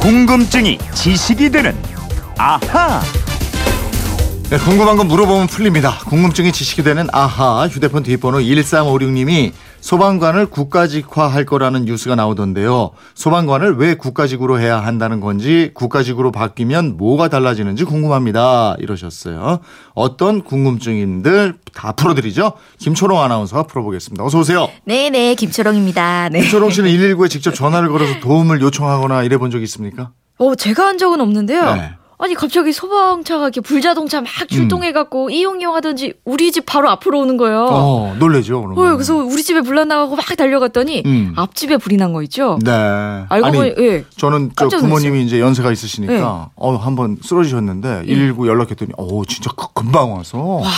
궁금증이 지식이 되는 아하. 네, 궁금한 건 물어보면 풀립니다. 궁금증이 지식이 되는 아하 휴대폰 뒷번호 1356님이 소방관을 국가직화할 거라는 뉴스가 나오던데요. 소방관을 왜 국가직으로 해야 한다는 건지 국가직으로 바뀌면 뭐가 달라지는지 궁금합니다. 이러셨어요. 어떤 궁금증인들 다 풀어드리죠. 김초롱 아나운서가 풀어보겠습니다. 어서 오세요. 네네 김초롱입니다. 네. 김초롱 씨는 119에 직접 전화를 걸어서 도움을 요청하거나 이래 본적 있습니까? 어 제가 한 적은 없는데요. 네. 아니 갑자기 소방차가 이렇게 불자동차 막 출동해갖고 이용 이용 하던지 우리 집 바로 앞으로 오는 거예요. 어, 놀래죠. 그러면. 어, 그래서 우리 집에 불 났나고 막 달려갔더니 음. 앞집에 불이 난 거 있죠. 네. 알고 아니, 보니 예. 저는 저 깜짝 부모님이 이제 연세가 있으시니까 네. 어 한번 쓰러지셨는데 119 연락했더니 어 진짜 그- 금방 와서 와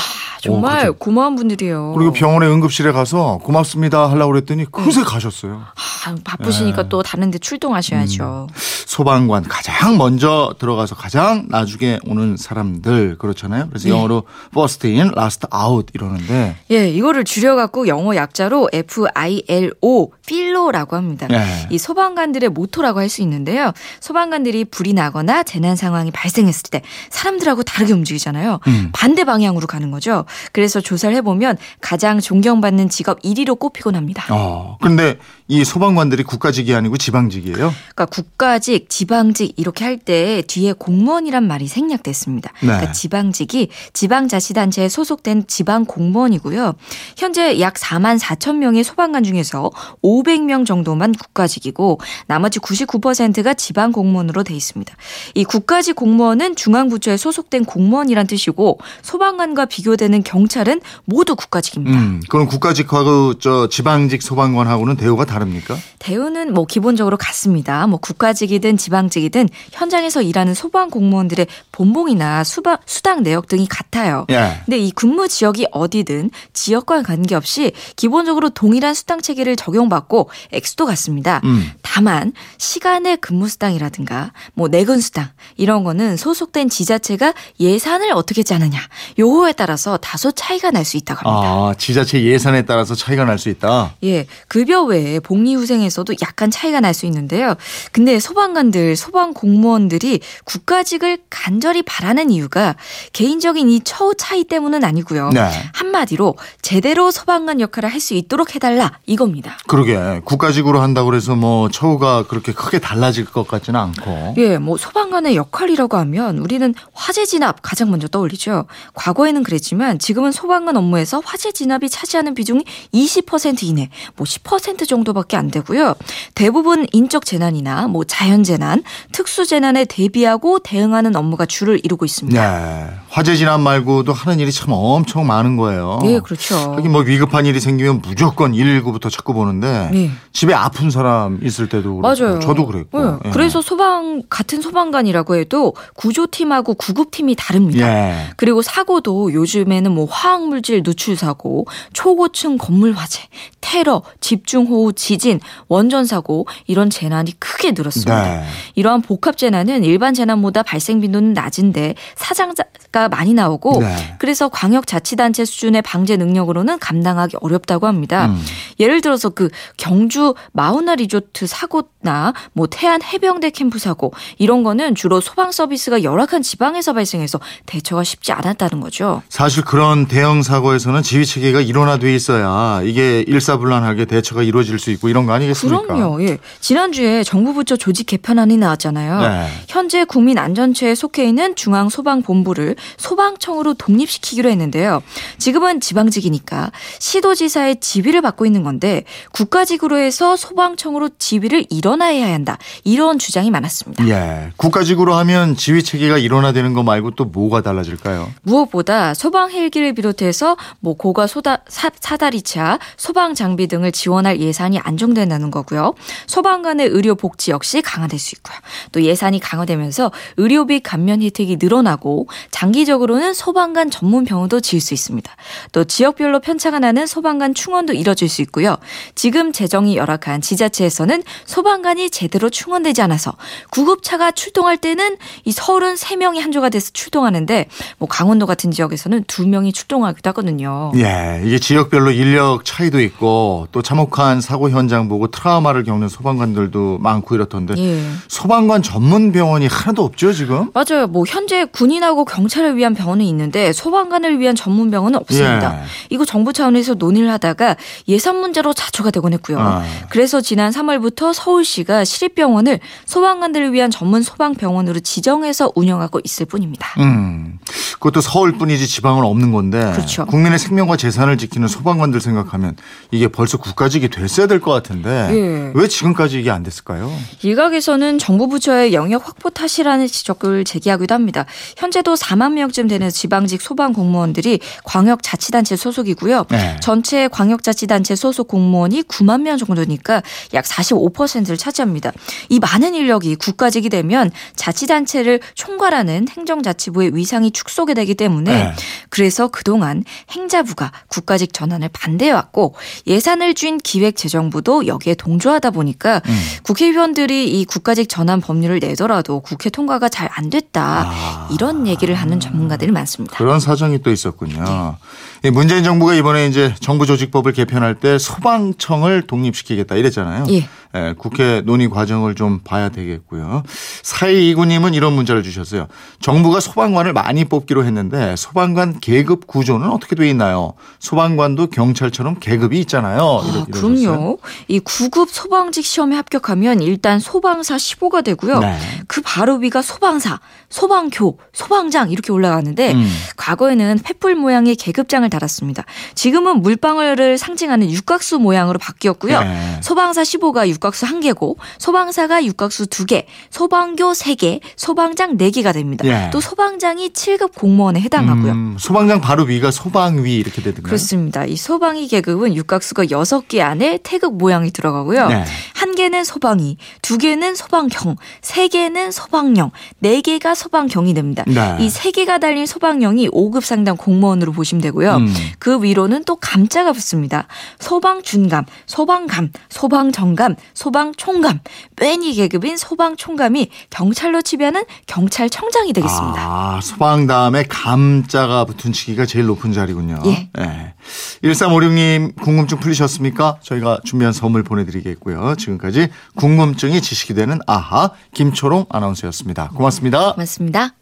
정말 그죠. 고마운 분들이에요. 그리고 병원에 응급실에 가서 고맙습니다 하려고 그랬더니 금세 가셨어요. 아, 바쁘시니까 네. 또 다른 데 출동하셔야죠. 소방관 가장 먼저 들어가서 가장 나중에 오는 사람들 그렇잖아요. 그래서 네. 영어로 first in, last out 이러는데 예, 이거를 줄여 갖고 영어 약자로 FILO, 필로라고 합니다. 네. 이 소방관들의 모토라고 할 수 있는데요. 소방관들이 불이 나거나 재난 상황이 발생했을 때 사람들하고 다르게 움직이잖아요. 음. 반대 방향으로 가는 거죠. 그래서 조사를 해 보면 가장 존경받는 직업 1위로 꼽히곤 합니다. 어 근데 이 소방관들이 국가직이 아니고 지방직이에요. 그러니까 국가직, 지방직 이렇게 할 때 뒤에 공무원이란 말이 생략됐습니다. 네. 그러니까 지방직이 지방자치단체에 소속된 지방 공무원이고요. 현재 약 4만 4천 명의 소방관 중에서 500명 정도만 국가직이고 나머지 99%가 지방 공무원으로 돼 있습니다. 이 국가직 공무원은 중앙부처에 소속된 공무원이란 뜻이고 소방관과 비교되는 경찰은 모두 국가직입니다. 음 그럼 국가직하고 저 지방직 소방관하고는 대우가 다 릅니까? 대우는 뭐 기본적으로 같습니다. 뭐 국가직이든 지방직이든 현장에서 일하는 소방 공무원들의 본봉이나 수방, 수당 내역 등이 같아요. 예. 근데 이 근무 지역이 어디든 지역과 관계없이 기본적으로 동일한 수당 체계를 적용받고 액수도 같습니다. 음. 다만 시간의 근무 수당이라든가 뭐 내근 수당 이런 거는 소속된 지자체가 예산을 어떻게 짜느냐 요거에 따라서 다소 차이가 날 수 있다고 합니다. 아, 지자체 예산에 따라서 차이가 날 수 있다. 예, 급여 외에 복리후생에서도 약간 차이가 날 수 있는데요. 근데 소방관들, 소방 공무원들이 국가직을 간절히 바라는 이유가 개인적인 이 처우 차이 때문은 아니고요. 네. 한마디로 제대로 소방관 역할을 할 수 있도록 해달라 이겁니다. 그러게 국가직으로 한다고 그래서 뭐 처우가 그렇게 크게 달라질 것 같지는 않고. 예, 뭐 소방관의 역할이라고 하면 우리는 화재 진압 가장 먼저 떠올리죠. 과거에는 그랬지만 지금은 소방관 업무에서 화재 진압이 차지하는 비중이 20% 이내, 뭐 10% 정도 밖에 안 되고요. 대부분 인적 재난이나 뭐 자연 재난, 특수 재난에 대비하고 대응하는 업무가 주를 이루고 있습니다. 네. 화재 진압 말고도 하는 일이 참 엄청 많은 거예요. 예, 그렇죠. 하긴 뭐 위급한 일이 생기면 무조건 119부터 찾고 보는데 예. 집에 아픈 사람 있을 때도 그렇고 맞아요. 저도 그랬고. 예, 예. 그래서 소방 같은 소방관이라고 해도 구조팀하고 구급팀이 다릅니다. 예. 그리고 사고도 요즘에는 뭐 화학물질 누출 사고, 초고층 건물 화재, 테러, 집중호우, 지진, 원전 사고 이런 재난이 크게 늘었습니다. 네. 이러한 복합 재난은 일반 재난보다 발생 빈도는 낮은데 사상자가 많이 나오고 네. 그래서 광역 자치단체 수준의 방제 능력으로는 감당하기 어렵다고 합니다. 음. 예를 들어서 그 경주 마우나 리조트 사고나 뭐 태안 해병대 캠프 사고 이런 거는 주로 소방 서비스가 열악한 지방에서 발생해서 대처가 쉽지 않았다는 거죠. 사실 그런 대형 사고에서는 지휘 체계가 일원화돼 있어야 이게 일사불란하게 대처가 이루어질 수 있고 이런 거 아니겠습니까? 그럼요. 예. 지난주에 정부 부처 조직 개편안이 나왔잖아요. 네. 현재 국민안전처에 속해 있는 중앙소방본부를 소방청으로 독립시키기로 했는데요. 지금은 지방직이니까 시도지사의 지휘를 받고 있는 건데 국가직으로 해서 소방청으로 지휘를 일원화해야 한다. 이런 주장이 많았습니다. 예. 국가직으로 하면 지휘 체계가 일원화되는 거 말고 또 뭐가 달라질까요? 무엇보다 소방 헬기를 비롯해서 뭐 고가 소다, 사, 사다리차, 소방 장비 등을 지원할 예산이 안정된다는 거고요. 소방관의 의료 복지 역시 강화될 수 있고요. 또 예산이 강화되면서 의료비 감면 혜택이 늘어나고 장기적으로는 소방관 전문 병원도 지을 수 있습니다. 또 지역별로 편차가 나는 소방관 충원도 이뤄질 수 있고요. 지금 재정이 열악한 지자체에서는 소방관이 제대로 충원되지 않아서 구급차가 출동할 때는 이 서울은 3명이 한 조가 돼서 출동하는데 뭐 강원도 같은 지역에서는 2명이 출동하기도 하거든요. 예, 이게 지역별로 인력 차이도 있고 또 참혹한 사고 현장 보고 트라우마를 겪는 소방관들도 많고 이렇던데 예. 소방관 전문 병원이 하나도 없죠 지금? 맞아요. 뭐 현재 군인하고 경찰을 위한 병원은 있는데 소방관을 위한 전문 병원은 없습니다. 예. 이거 정부 차원에서 논의를 하다가 예산 문제로 자초가 되곤 했고요. 아. 그래서 지난 3월부터 서울시가 시립병원을 소방관들을 위한 전문 소방병원으로 지정해서 운영하고 있을 뿐입니다. 음, 그것도 서울뿐이지 지방은 없는 건데 그렇죠. 국민의 생명과 재산을 지키는 소방관들 생각하면 이게 벌써 국가직이 됐어야 될것 같은데 예. 왜 지금까지 이게 안 됐을까요? 일각에서는 정부 부처의 영역 확보 탓이라는 지적을 제기하기도 합니다. 현재도 4만 명쯤 되는 지방직 소방 공무원들이 광역자치단체 소속이고요. 네. 전체 광역자치단체 소속 공무원이 9만 명 정도니까 약 45%를 차지합니다. 이 많은 인력이 국가직이 되면 자치단체를 총괄하는 행정자치부의 위상이 축소게 되기 때문에 네. 그래서 그동안 행자부가 국가직 전환을 반대해왔고 예산을 준 기획재정부 도 여기에 동조하다 보니까 음. 국회의원들이 이 국가직 전환 법률을 내더라도 국회 통과가 잘 안 됐다 아. 이런 얘기를 하는 전문가들이 많습니다. 그런 사정이 또 있었군요. 네. 이 문재인 정부가 이번에 이제 정부 조직법을 개편할 때 소방청을 독립시키겠다 이랬잖아요. 예. 예, 국회 논의 과정을 좀 봐야 되겠고요. 사이이구님은 이런 문자를 주셨어요. 정부가 소방관을 많이 뽑기로 했는데 소방관 계급 구조는 어떻게 돼 있나요? 소방관도 경찰처럼 계급이 있잖아요. 아. 그럼요. 이 9급 소방직 시험에 합격하면 일단 소방사 15가 되고요. 네. 그 바로 위가 소방사, 소방교, 소방장 이렇게 올라가는데 음. 과거에는 횃불 모양의 계급장을 달았습니다. 지금은 물방울을 상징하는 육각수 모양으로 바뀌었고요. 네. 소방사 15가 육각수 1개고 소방사가 육각수 2개, 소방교 3개, 소방장 4개가 됩니다. 예. 또 소방장이 7급 공무원에 해당하고요. 음, 소방장 바로 위가 소방위 이렇게 되던가요? 그렇습니다. 이 소방이 계급은 육각수가 6개 안에 태극 모양이 들어가고요. 네. 한 개는 소방이, 두 개는 소방경, 세 개는 소방령, 네 개가 소방경이 됩니다. 네. 이세 개가 달린 소방령이 5급 상당 공무원으로 보시면 되고요. 음. 그 위로는 또 감자가 붙습니다. 소방준감, 소방감, 소방정감, 소방총감, 맨위 계급인 소방총감이 경찰로 치면은 경찰청장이 되겠습니다. 아, 소방 다음에 감자가 붙은 시기가 제일 높은 자리군요. 예. 1356님 궁금증 풀리셨습니까? 저희가 준비한 선물 보내드리겠고요. 지금까지 궁금증이 지식이 되는 아하 김초롱 아나운서였습니다. 고맙습니다. 고맙습니다.